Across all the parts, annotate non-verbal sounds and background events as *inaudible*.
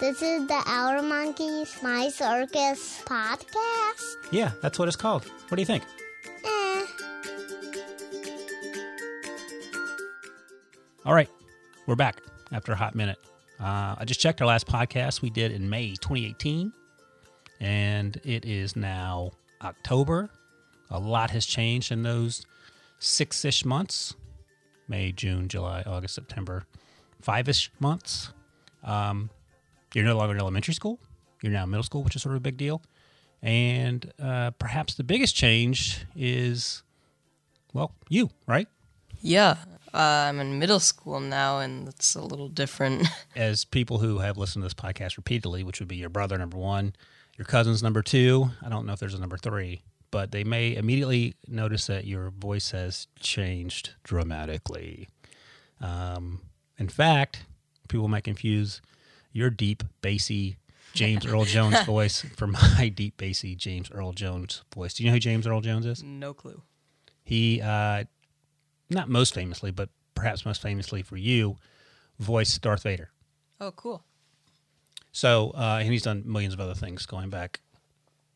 This is the Outer Monkeys My Circus podcast. Yeah, that's what it's called. What do you think? Eh. All right, we're back after a hot minute. Uh, I just checked our last podcast we did in May 2018, and it is now October. A lot has changed in those six ish months May, June, July, August, September, five ish months. Um, you're no longer in elementary school, you're now in middle school, which is sort of a big deal. And uh, perhaps the biggest change is, well, you, right? Yeah, uh, I'm in middle school now, and it's a little different. *laughs* as people who have listened to this podcast repeatedly, which would be your brother, number one, your cousins, number two. I don't know if there's a number three, but they may immediately notice that your voice has changed dramatically. Um, in fact, people might confuse your deep, bassy James Earl *laughs* Jones voice for my deep, bassy James Earl Jones voice. Do you know who James Earl Jones is? no clue. He, uh, not most famously, but perhaps most famously for you, voiced Darth Vader. Oh, cool. So, uh, and he's done millions of other things going back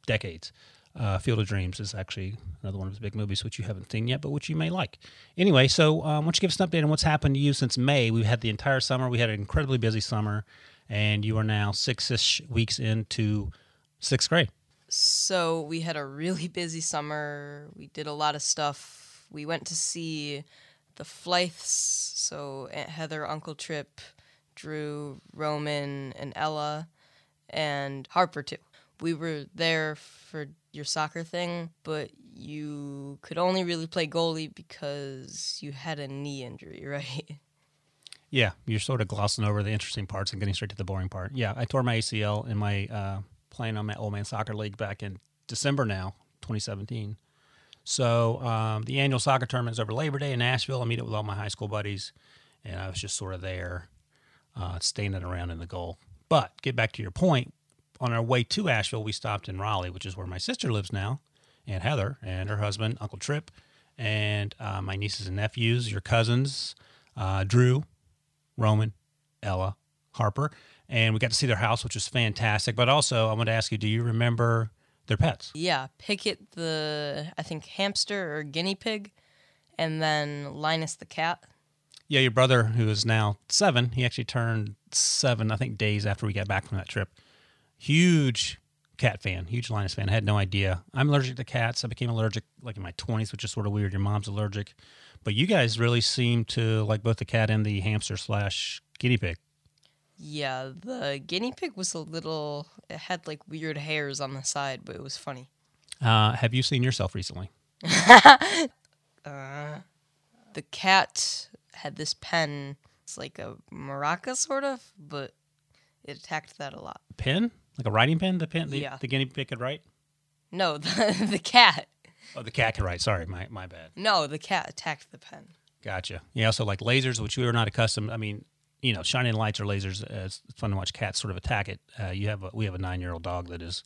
decades. Uh, Field of Dreams is actually another one of his big movies, which you haven't seen yet, but which you may like. Anyway, so um, why don't you give us an update on what's happened to you since May? We've had the entire summer. We had an incredibly busy summer, and you are now six-ish weeks into sixth grade. So we had a really busy summer. We did a lot of stuff. We went to see the Flyths, so Aunt Heather, Uncle Trip, Drew, Roman, and Ella, and Harper too. We were there for your soccer thing, but you could only really play goalie because you had a knee injury, *laughs* right? Yeah, you're sort of glossing over the interesting parts and getting straight to the boring part. Yeah, I tore my ACL in my uh, playing on my old man soccer league back in December now, 2017. So um, the annual soccer tournament is over Labor Day in Asheville. I meet up with all my high school buddies, and I was just sort of there, uh, standing around in the goal. But get back to your point. On our way to Asheville, we stopped in Raleigh, which is where my sister lives now, and Heather and her husband, Uncle Trip, and uh, my nieces and nephews, your cousins, uh, Drew, Roman, Ella, Harper, and we got to see their house, which was fantastic. But also, I want to ask you, do you remember their pets? Yeah, Picket the I think hamster or guinea pig, and then Linus the cat. Yeah, your brother, who is now seven, he actually turned seven, I think, days after we got back from that trip. Huge cat fan, huge Linus fan. I had no idea. I'm allergic to cats. I became allergic like in my 20s, which is sort of weird. Your mom's allergic. But you guys really seem to like both the cat and the hamster slash guinea pig. Yeah, the guinea pig was a little. It had like weird hairs on the side, but it was funny. Uh, have you seen yourself recently? *laughs* The cat had this pen. It's like a maraca sort of, but it attacked that a lot. Pen? Like a writing pen? The pen? The, Yeah. the guinea pig could write? No, *laughs* the the cat. Oh, the cat could write. Sorry, my, my bad. No, the cat attacked the pen. Gotcha. Yeah, also like lasers, which we were not accustomed. I mean, you know, shining lights or lasers. Uh, it's fun to watch cats sort of attack it. Uh, you have a, we have a nine year old dog that is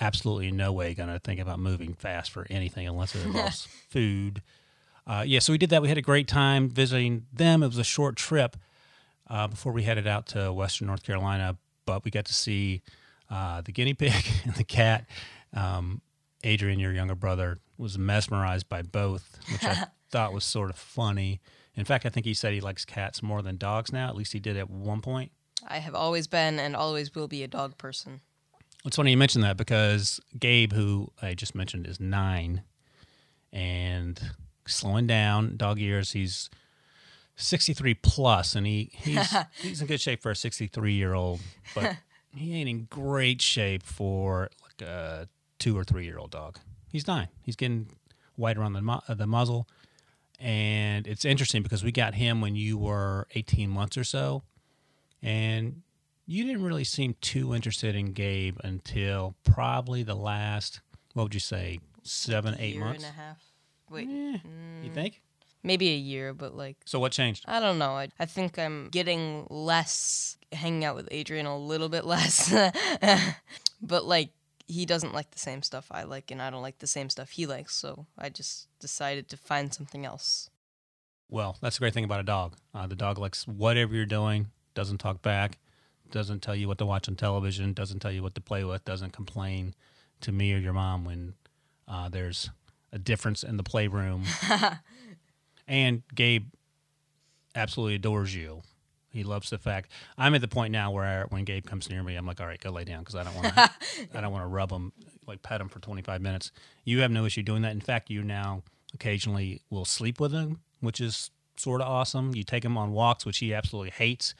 absolutely in no way going to think about moving fast for anything unless it involves *laughs* food. Uh, yeah, so we did that. We had a great time visiting them. It was a short trip uh, before we headed out to Western North Carolina, but we got to see uh, the guinea pig *laughs* and the cat. Um, Adrian, your younger brother, was mesmerized by both, which I *laughs* thought was sort of funny. In fact, I think he said he likes cats more than dogs now. At least he did at one point. I have always been and always will be a dog person. It's funny you mentioned that because Gabe, who I just mentioned, is nine and slowing down dog years. He's 63 plus and he, he's, *laughs* he's in good shape for a 63 year old, but *laughs* he ain't in great shape for like a two or three year old dog. He's nine. He's getting white around the, mu- uh, the muzzle. And it's interesting because we got him when you were 18 months or so. And you didn't really seem too interested in Gabe until probably the last, what would you say, seven, eight year months? and a half. Wait, Eh, You think? maybe a year, but like So what changed? I don't know. I, I think I'm getting less hanging out with Adrian a little bit less. *laughs* but like he doesn't like the same stuff I like and I don't like the same stuff he likes, so I just decided to find something else. Well, that's the great thing about a dog. Uh, the dog likes whatever you're doing, doesn't talk back, doesn't tell you what to watch on television, doesn't tell you what to play with, doesn't complain to me or your mom when uh, there's a difference in the playroom. *laughs* and Gabe absolutely adores you. He loves the fact I'm at the point now where when Gabe comes near me, I'm like, all right, go lay down because I don't want to. *laughs* I don't want to rub him, like pet him for 25 minutes. You have no issue doing that. In fact, you now occasionally will sleep with him, which is sort of awesome. You take him on walks, which he absolutely hates.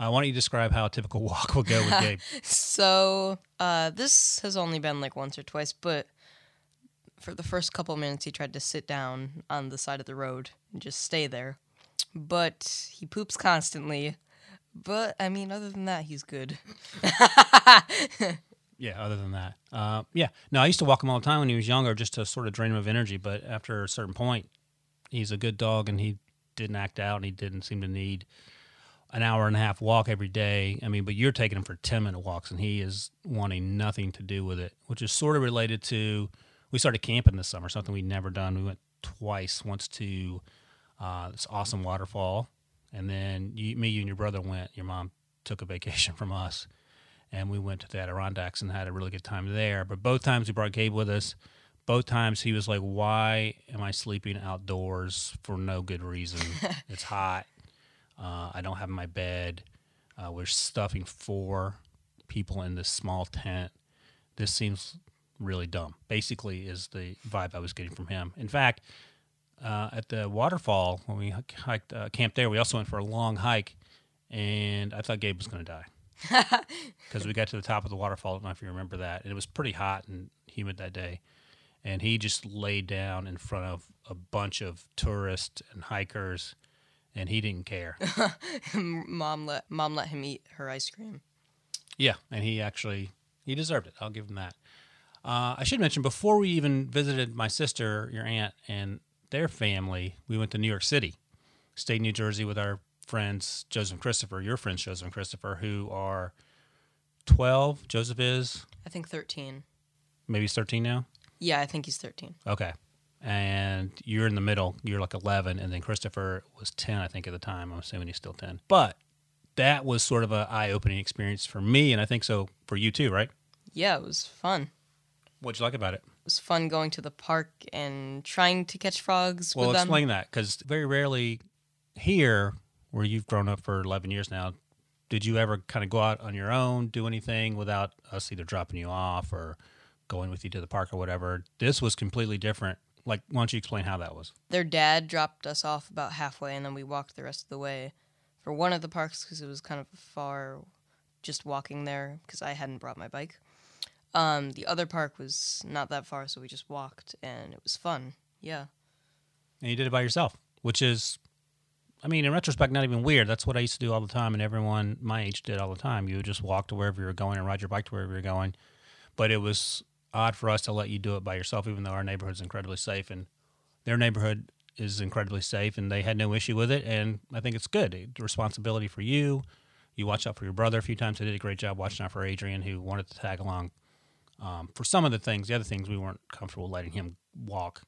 Uh, why don't you describe how a typical *laughs* walk will go with *laughs* Gabe? So uh, this has only been like once or twice, but for the first couple minutes, he tried to sit down on the side of the road and just stay there. But he poops constantly. But I mean, other than that, he's good. *laughs* Yeah, other than that. Uh, yeah. No, I used to walk him all the time when he was younger just to sort of drain him of energy. But after a certain point, he's a good dog and he didn't act out and he didn't seem to need an hour and a half walk every day. I mean, but you're taking him for 10 minute walks and he is wanting nothing to do with it, which is sort of related to we started camping this summer, something we'd never done. We went twice, once to uh, this awesome waterfall. And then you, me, you, and your brother went. Your mom took a vacation *laughs* from us and we went to the Adirondacks and had a really good time there. But both times we brought Gabe with us. Both times he was like, "Why am I sleeping outdoors for no good reason? *laughs* it's hot. Uh, I don't have my bed. Uh, we're stuffing four people in this small tent. This seems really dumb." Basically, is the vibe I was getting from him. In fact, uh, at the waterfall when we hiked uh, camped there, we also went for a long hike, and I thought Gabe was going to die *laughs* because we got to the top of the waterfall. I don't know if you remember that. And it was pretty hot and humid that day. And he just laid down in front of a bunch of tourists and hikers, and he didn't care. *laughs* mom let mom let him eat her ice cream. yeah, and he actually he deserved it. I'll give him that. Uh, I should mention before we even visited my sister, your aunt, and their family, we went to New York City, stayed in New Jersey with our friends Joseph and Christopher, your friends Joseph and Christopher, who are twelve. Joseph is I think thirteen. maybe he's thirteen now. Yeah, I think he's thirteen. Okay. And you're in the middle. You're like 11, and then Christopher was 10, I think, at the time. I'm assuming he's still 10. But that was sort of an eye-opening experience for me, and I think so for you too, right? Yeah, it was fun. What'd you like about it? Was fun going to the park and trying to catch frogs Well, with them. explain that because very rarely here, where you've grown up for 11 years now, did you ever kind of go out on your own, do anything without us either dropping you off or going with you to the park or whatever? This was completely different. Like, why don't you explain how that was? Their dad dropped us off about halfway, and then we walked the rest of the way for one of the parks because it was kind of far, just walking there because I hadn't brought my bike. Um, the other park was not that far, so we just walked, and it was fun. Yeah. and you did it by yourself, which is, I mean, in retrospect, not even weird. That's what I used to do all the time, and everyone my age did all the time. You would just walk to wherever you were going and ride your bike to wherever you're going. But it was odd for us to let you do it by yourself, even though our neighborhood's incredibly safe, and their neighborhood is incredibly safe, and they had no issue with it. And I think it's good. A responsibility for you. You watch out for your brother a few times. They did a great job watching out for Adrian, who wanted to tag along um, for some of the things. The other things we weren't comfortable letting him walk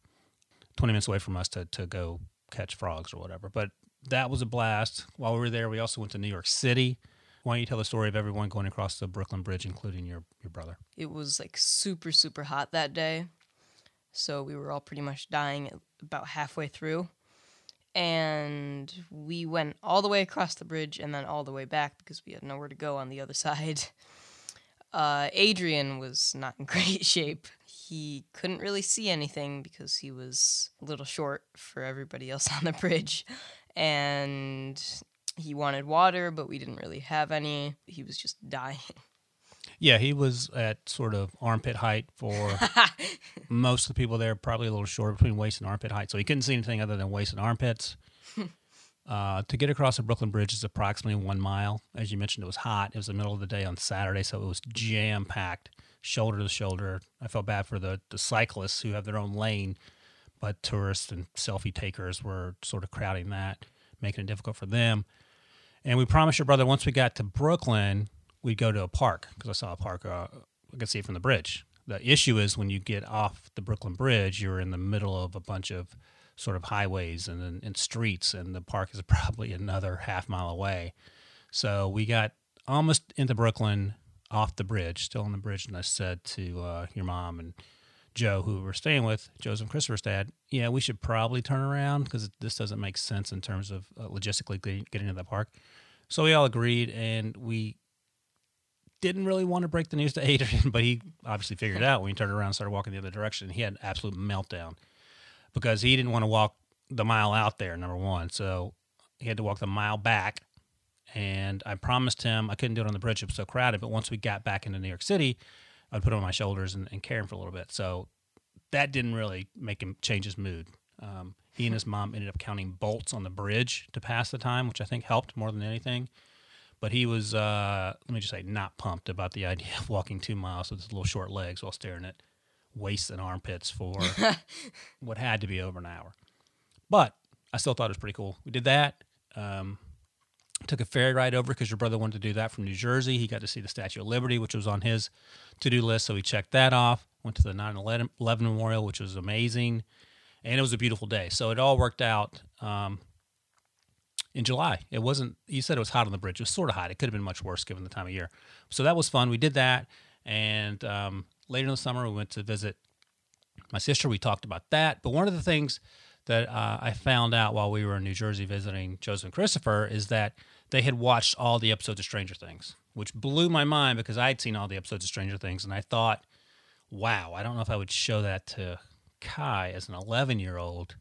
20 minutes away from us to, to go catch frogs or whatever. But that was a blast. While we were there, we also went to New York City. Why don't you tell the story of everyone going across the Brooklyn Bridge, including your, your brother? It was like super, super hot that day. So we were all pretty much dying about halfway through. And we went all the way across the bridge and then all the way back because we had nowhere to go on the other *laughs* side. Uh, Adrian was not in *laughs* great shape. He couldn't really see anything because he was a little short for everybody else on the bridge. And he wanted water, but we didn't really have any. He was just dying. *laughs* Yeah, he was at sort of armpit height for *laughs* most of the people there, probably a little short between waist and armpit height. So he couldn't see anything other than waist and armpits. Uh, to get across the Brooklyn Bridge is approximately one mile. As you mentioned, it was hot. It was the middle of the day on Saturday, so it was jam packed, shoulder to shoulder. I felt bad for the, the cyclists who have their own lane, but tourists and selfie takers were sort of crowding that, making it difficult for them. And we promised your brother once we got to Brooklyn, we'd go to a park because I saw a park. Uh, I could see it from the bridge. The issue is when you get off the Brooklyn Bridge, you're in the middle of a bunch of sort of highways and, and streets, and the park is *laughs* probably another half mile away. So we got almost into Brooklyn off the bridge, still on the bridge, and I said to uh, your mom and Joe, who we're staying with, Joseph Christopher's dad, yeah, we should probably turn around because this doesn't make sense in terms of uh, logistically getting, getting to the park. So we all agreed, and we didn't really want to break the news to *laughs* Adrian, but he obviously figured it out when he turned around and started walking the other direction. He had an absolute meltdown because he didn't want to walk the mile out there, number one. So he had to walk the mile back. And I promised him I couldn't do it on the bridge; it was so crowded. But once we got back into New York City, I'd put him on my shoulders and, and carry him for a little bit. So that didn't really make him change his mood. Um, he and his mom ended up counting bolts on the bridge to pass the time, which I think helped more than anything. But he was, uh, let me just say, not pumped about the *laughs* idea of walking two miles with his little short legs while staring at waists and armpits for *laughs* what had to be over an hour. But I still thought it was pretty cool. We did that. Um, took a ferry ride over because your brother wanted to do that from New Jersey. He got to see the Statue of Liberty, which was on his to do list. So we checked that off. Went to the 9 11 Memorial, which was amazing. And it was a beautiful day. So it all worked out um, in July. It wasn't, you said it was hot on the bridge. It was sort of hot. It could have been much worse given the time of year. So that was fun. We did that. And um, later in the summer, we went to visit my sister. We talked about that. But one of the things that uh, I found out while we were in New Jersey visiting Joseph and Christopher is that they had watched all the episodes of Stranger Things, which blew my mind because I had seen all the episodes of Stranger Things, and I thought, wow, I don't know if I would show that to Kai as an 11 year old.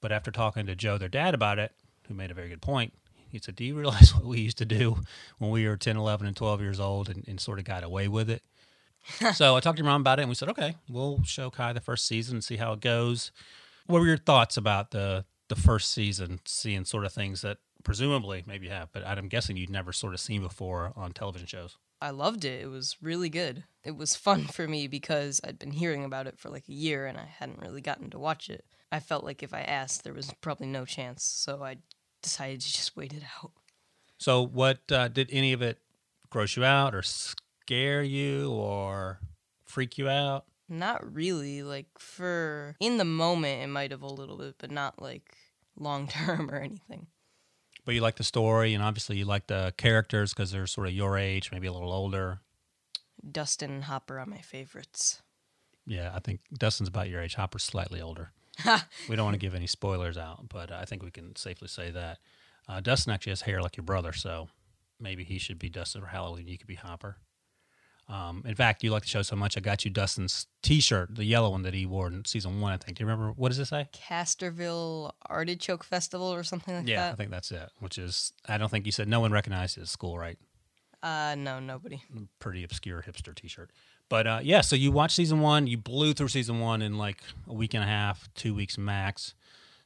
But after talking to Joe, their dad, about it, who made a very good point, he said, Do you realize *laughs* what we used to do when we were 10, 11, and 12 years old and, and sort of got away with it? *laughs* so I talked to your mom about it, and we said, Okay, we'll show Kai the first season and see how it goes. What were your thoughts about the, the first season, seeing sort of things that presumably maybe you have, but I'm guessing you'd never sort of seen before on television shows? I loved it. It was really good. It was fun for me because I'd been hearing about it for like a year and I hadn't really gotten to watch it. I felt like if I asked, there was probably no chance, so I decided to just wait it out. So, what uh, did any of it gross you out or scare you or freak you out? Not really. Like, for in the moment, it might have a little bit, but not like long term or anything. But you like the story, and obviously you like the characters because they're sort of your age, maybe a little older. Dustin and Hopper are my favorites. Yeah, I think Dustin's about your age. Hopper's slightly older. *laughs* we don't want to give any spoilers out, but I think we can safely say that. Uh, Dustin actually has hair like your brother, so maybe he should be Dustin for Halloween. You could be Hopper. Um, in fact, you like the show so much, I got you Dustin's T-shirt, the yellow one that he wore in season one. I think. Do you remember what does it say? Castroville Artichoke Festival or something like yeah, that. Yeah, I think that's it. Which is, I don't think you said no one recognized it at school, right? Uh, no, nobody. Pretty obscure hipster T-shirt. But uh, yeah, so you watched season one, you blew through season one in like a week and a half, two weeks max.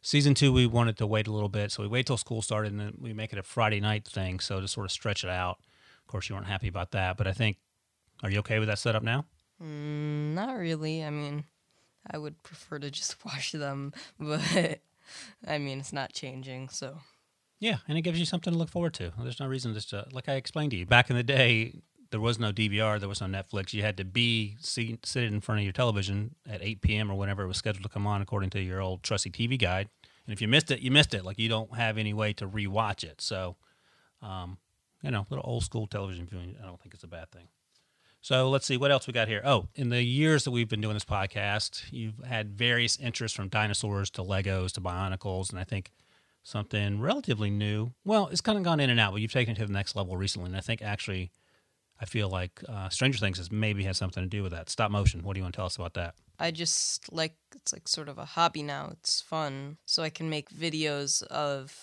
Season two, we wanted to wait a little bit, so we wait till school started, and then we make it a Friday night thing, so to sort of stretch it out. Of course, you weren't happy about that, but I think are you okay with that setup now? Mm, not really. I mean, I would prefer to just *laughs* watch them, but I mean, it's not changing, so. Yeah, and it gives you something to look forward to. There's no reason just to, like I explained to you, back in the day, there was no DVR, there was no Netflix. You had to be see, sit in front of your television at 8 p.m. or whenever it was scheduled to come on, according to your old trusty TV guide. And if you missed it, you missed it. Like you don't have any way to rewatch it. So, um, you know, little old school television viewing, I don't think it's a bad thing. So let's see what else we got here. Oh, in the years that we've been doing this podcast, you've had various interests from dinosaurs to Legos to Bionicles, and I think something relatively new. Well, it's kind of gone in and out, but you've taken it to the next level recently, and I think actually, I feel like uh, Stranger Things has maybe had something to do with that. Stop motion. What do you want to tell us about that? I just like it's like sort of a hobby now. It's fun, so I can make videos of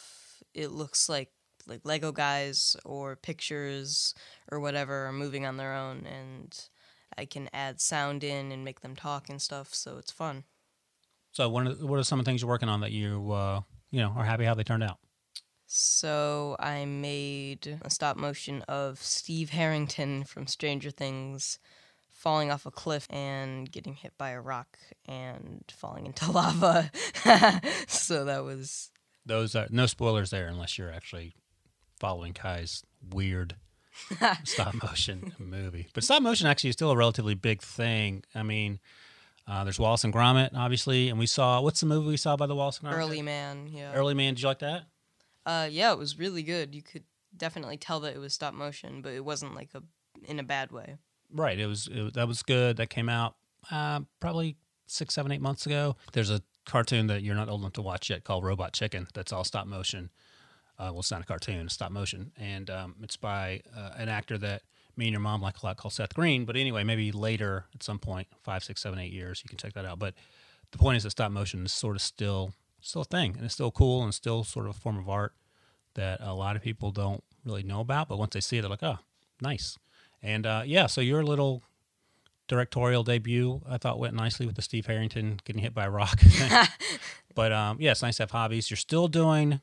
it looks like like Lego guys or pictures or whatever are moving on their own, and I can add sound in and make them talk and stuff. So it's fun. So, what are, what are some of the things you're working on that you uh, you know are happy how they turned out? So I made a stop motion of Steve Harrington from Stranger Things falling off a cliff and getting hit by a rock and falling into *laughs* lava. *laughs* so that was those are no spoilers there unless you're actually following Kai's weird *laughs* stop motion movie. But stop motion actually is still a relatively big thing. I mean, uh, there's Wallace and Gromit, obviously, and we saw what's the movie we saw by the Wallace and Gromit? Early Man. Yeah. Early Man. Did you like that? Uh, yeah, it was really good. You could definitely tell that it was stop motion, but it wasn't like a in a bad way. Right. It was, it that was good. That came out uh, probably six, seven, eight months ago. There's a cartoon that you're not old enough to watch yet called Robot Chicken. That's all stop motion. Uh, well, it's not a cartoon, it's stop motion, and um, it's by uh, an actor that me and your mom like a lot called Seth Green. But anyway, maybe later at some point, five, six, seven, eight years, you can check that out. But the point is that stop motion is sort of still still a thing, and it's still cool and still sort of a form of art that a lot of people don't really know about. But once they see it, they're like, oh, nice. And uh, yeah, so your little directorial debut, I thought went nicely with the Steve Harrington getting hit by a rock. *laughs* *laughs* but um, yeah, it's nice to have hobbies. You're still doing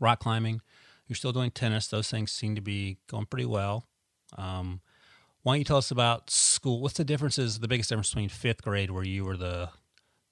rock climbing. You're still doing tennis. Those things seem to be going pretty well. Um, why don't you tell us about school? What's the differences? The biggest difference between fifth grade, where you were the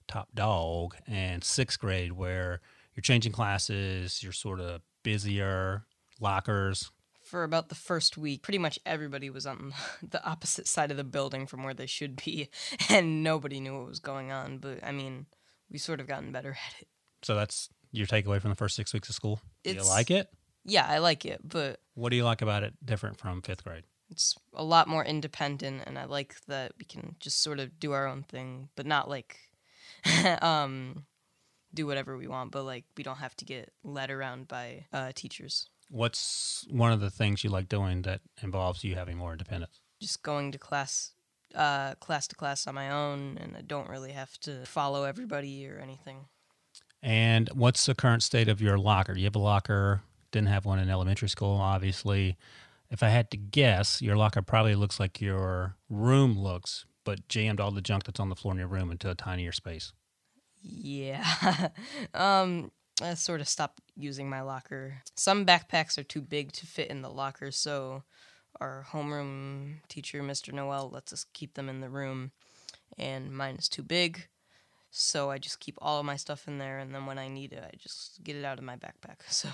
top dog, and sixth grade, where you're changing classes, you're sort of busier, lockers. For about the first week, pretty much everybody was on *laughs* the opposite side of the building from where they should be, *laughs* and nobody knew what was going on. But I mean, we sort of gotten better at it. So that's your takeaway from the first six weeks of school. Do you It's- like it? Yeah, I like it, but What do you like about it different from fifth grade? it's a lot more independent, and I like that we can just sort of do our own thing, but not like *laughs* um, do whatever we want, but like we don't have to get led around by uh, teachers. What's one of the things you like doing that involves you having more independence? just going to class uh class to class on my own and I don't really have to follow everybody or anything. And what's the current state of your locker? You have a locker, didn't have one in elementary school, obviously. If I had to guess, your locker probably looks like your room looks, but jammed all the junk that's on the floor in your room into a tinier space. Yeah. *laughs* um I sort of stopped using my locker. Some backpacks are too big to fit in the locker, so our homeroom teacher, Mr. Noel, lets us keep them in the room, and mine is too big. So I just keep all of my stuff in there, and then when I need it, I just get it out of my backpack. *laughs* So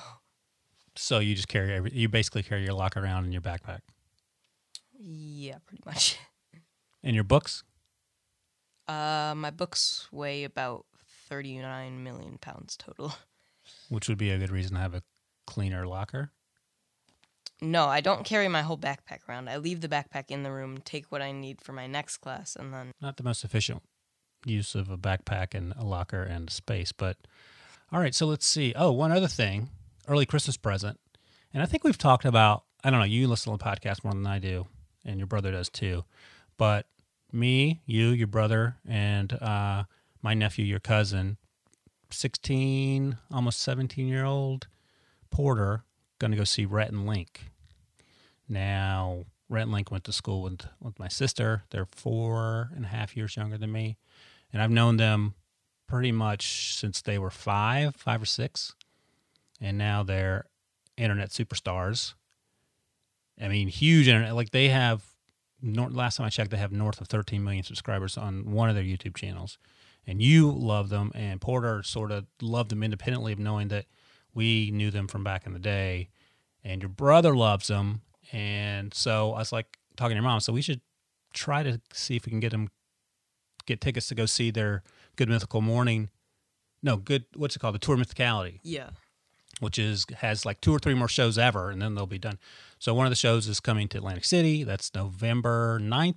So you just carry every, you basically carry your locker around in your backpack. yeah, pretty much. *laughs* And your books? Uh, my books weigh about 39 million pounds total. *laughs* which would be a good reason to have a cleaner locker. No, I don't carry my whole backpack around. I leave the backpack in the room, take what I need for my next class, and then Not the most efficient use of a backpack and a locker and space, but all right. So let's see. Oh, one other thing: early Christmas present, and I think we've talked about. I don't know. You listen to the podcast more than I do, and your brother does too. But me, you, your brother, and uh, my nephew, your cousin, sixteen, almost seventeen-year-old Porter, going to go see Rhett and Link. Now, Rhett and Link went to school with, with my sister. They're four and a half years younger than me. And I've known them pretty much since they were five, five or six. And now they're internet superstars. I mean, huge internet. Like they have, last time I checked, they have north of 13 million subscribers on one of their YouTube channels. And you love them, and Porter sort of loved them independently of knowing that we knew them from back in the day. And your brother loves them. And so I was like talking to your mom, so we should try to see if we can get them get tickets to go see their Good Mythical Morning. No, good. What's it called? The Tour Mythicality, yeah. which is has like two or three more shows ever, and then they'll be done. So one of the shows is coming to Atlantic City. That's November 9th.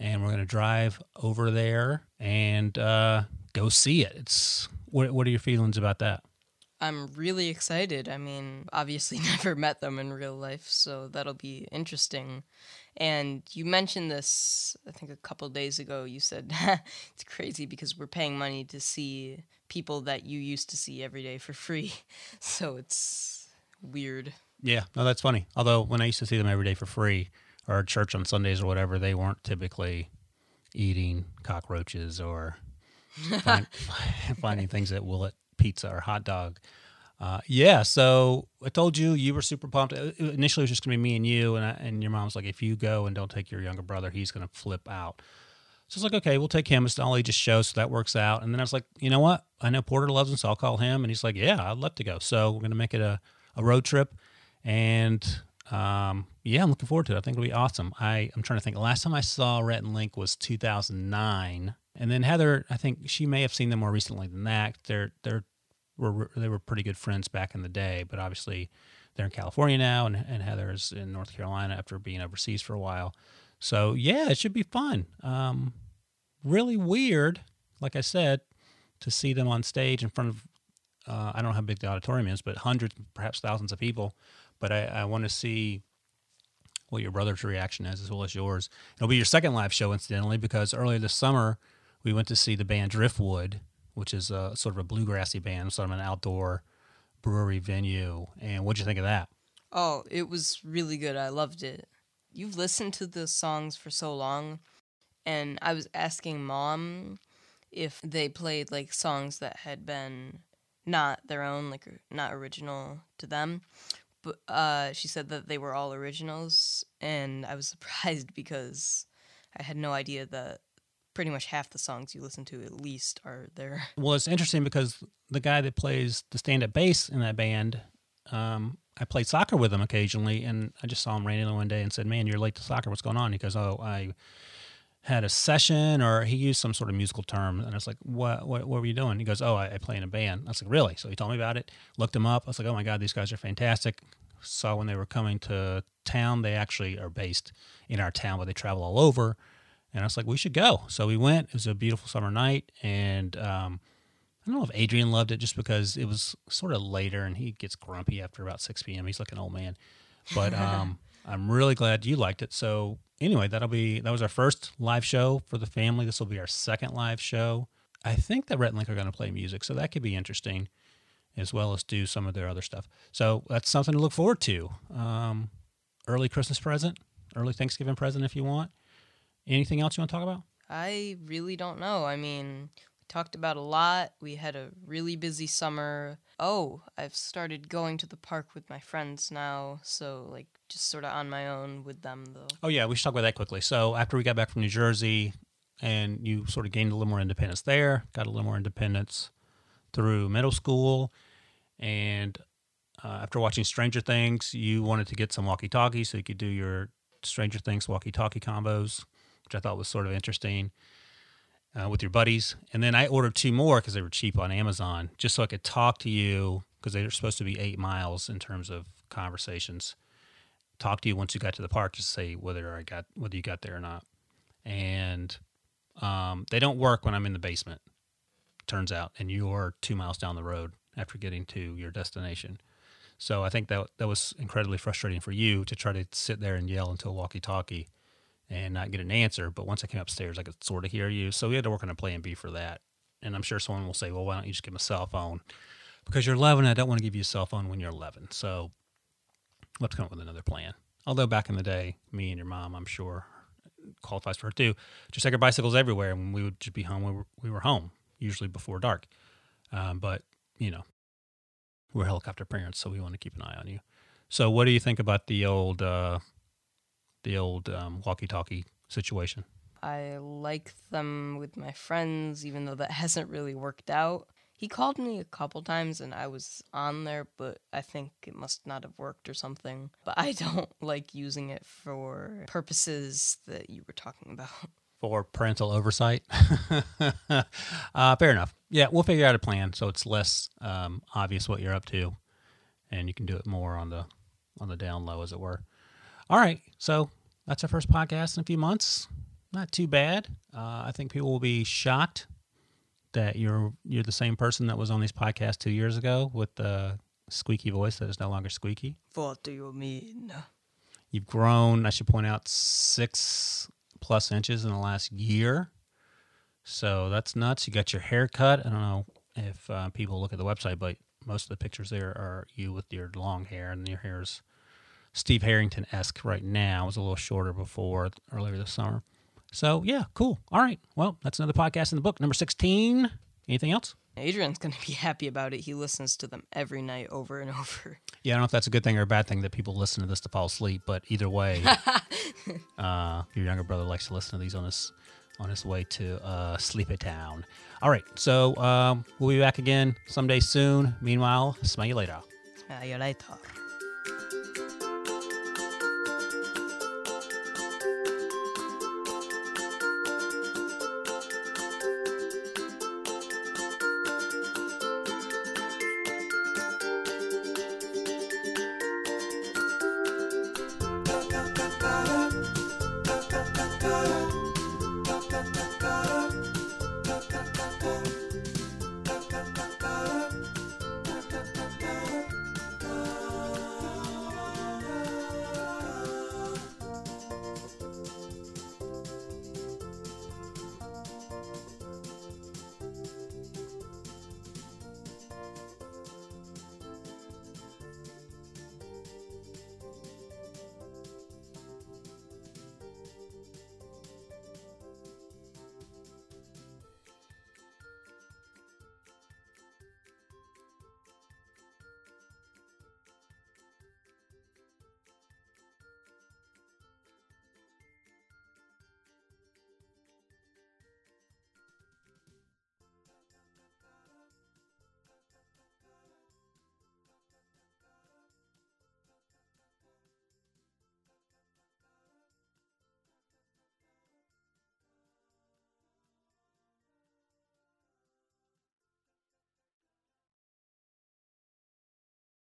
and we're going to drive over there and uh, go see it. It's what? What are your feelings about that? I'm really excited. I mean, obviously *laughs* never met them in real life, so that'll be interesting. And you mentioned this, I think a couple days ago. You said *laughs* it's crazy because we're paying money to see people that you used to see every day for free. *laughs* So it's weird. Yeah, no, that's funny. Although when I used to see them every day for free, or church on Sundays or whatever, they weren't typically eating cockroaches or find, finding things that will Willet Pizza or hot dog. Uh, yeah, so I told you you were super pumped. Uh, Initially, it was just gonna be me and you, and I, and your mom's like, if you go and don't take your younger brother, he's gonna flip out. So I was like, okay, we'll take him. It's an all ages show, so that works out. And then I was like, you know what? I know Porter loves him, so I'll call him. And he's like, yeah, I'd love to go. So we're gonna make it a, a road trip, and um, yeah, I'm looking forward to it. I think it'll be awesome. I I'm trying to think. Last time I saw Rhett and Link was 2009, and then Heather, I think she may have seen them more recently than that. They're they're were they were pretty good friends back in the day, but obviously they're in California now, and, and Heather's in North Carolina after being overseas for a while. So yeah, it should be fun. Um, really weird, like I said, to see them on stage in front of uh, I don't know how big the auditorium is, but hundreds, perhaps thousands of people. But I, I want to see what your brother's reaction is as well as yours. It'll be your second live show, incidentally, because earlier this summer we went to see the band Driftwood, which is a sort of a bluegrassy band, sort of an outdoor brewery venue. And what'd you think of that? Oh, it was really good. I loved it. You've listened to the songs for so long, and I was asking mom if they played like songs that had been not their own, like not original to them. Uh, she said that they were all originals, and I was *laughs* surprised because I had no idea that pretty much half the songs you listen to at least are there. *laughs* Well, it's interesting because the guy that plays the stand-up bass in that band, um, I played soccer with him occasionally, and I just saw him randomly one day and said, "Man, you're late to soccer. What's going on?" He goes, "Oh, I." had a session or he used some sort of musical term and I was like, what, what, what were you doing? He goes, oh, I, I, play in a band. I was like, really? So he told me about it, looked him up. I was like, oh my God, these guys are fantastic. Saw when they were coming to town, they actually are based in our town, but they travel all over. And I was like, we should go. So we went. It was a beautiful summer night. And um, I don't know if Adrian loved it just because it was sort of later and he gets grumpy after about 6 p.m. He's like an old man. But *laughs* um, I'm really glad you liked it. So anyway, that'll be that was our first live show for the family. This will be our second live show. I think that Rhett and Link are going to play music, so that could be interesting, as well as do some of their other stuff. So that's something to look forward to. Um, early Christmas present, early Thanksgiving present, if you want. Anything else you want to talk about? I really don't know. I mean, we talked about a lot. We had a really busy summer. Oh, I've started going to the park with my friends now, so like just sort of on my own with them though. Oh yeah, we should talk about that quickly. So after we got back from New Jersey, and you sort of gained a little more independence there, got a little more independence through middle school, and uh, after watching Stranger Things, you wanted to get some walkie-talkies so you could do your Stranger Things walkie-talkie combos, which I thought was sort of interesting. Uh, with your buddies, and then I ordered two more because they were cheap on Amazon, just so I could talk to you because they are supposed to be eight miles in terms of conversations talk to you once you got to the park to say whether I got whether you got there or not. And um, they don't work when I'm in the basement. Turns out, and you're two miles down the road after getting to your destination. So I think that that was incredibly frustrating for you to try to sit there and yell into a walkie-talkie and not get an answer. But once I came upstairs, I could sort of hear you. So we had to work on a plan B for that. And I'm sure someone will say, "Well, why don't you just give him a cell phone?" Because you're 11, I don't want to give you a cell phone when you're 11. So let's come up with another plan. Although back in the day, me and your mom, I'm sure, qualifies for her too, just take our bicycles everywhere, and we would just be home. We were, we were home usually before dark. Um, but you know, we're helicopter parents, so we want to keep an eye on you. So, what do you think about the old, uh, the old um, walkie-talkie situation? I like them with my friends, even though that *laughs* hasn't really worked out. He called me a couple times and I was on there, but I think it must not have worked or something. But I *laughs* don't like using it for purposes that you were talking about. For parental oversight? *laughs* uh, fair enough. Yeah, we'll figure out a plan so it's less um, obvious what you're up to and you can do it more on the on the down low as it were. All right, so that's our first podcast in a few months. Not too bad. Uh, I think people will be shocked that you're you're the same person that was on these podcasts two years ago with the squeaky voice that is no longer squeaky. What do you mean? You've grown, I should point out, six plus inches in the last year. So that's nuts. You got your hair cut. I don't know if uh, people look at the website, but most of the pictures there are you with your long hair, and your hair is Steve Harrington esque right now. It was a little shorter before earlier this summer. So yeah, cool. All right. Well, that's another podcast in the book, number sixteen. Anything else? Adrian's going to be happy about it. He listens to them every night over and over. Yeah, I don't know if that's a good thing or a bad thing that people listen to this to fall asleep, but either way, *laughs* uh, your younger brother likes to listen to these on his on his way to uh, Sleepy Town. All right, so um, we'll be back again someday soon. Meanwhile, smell you later. Smell you later.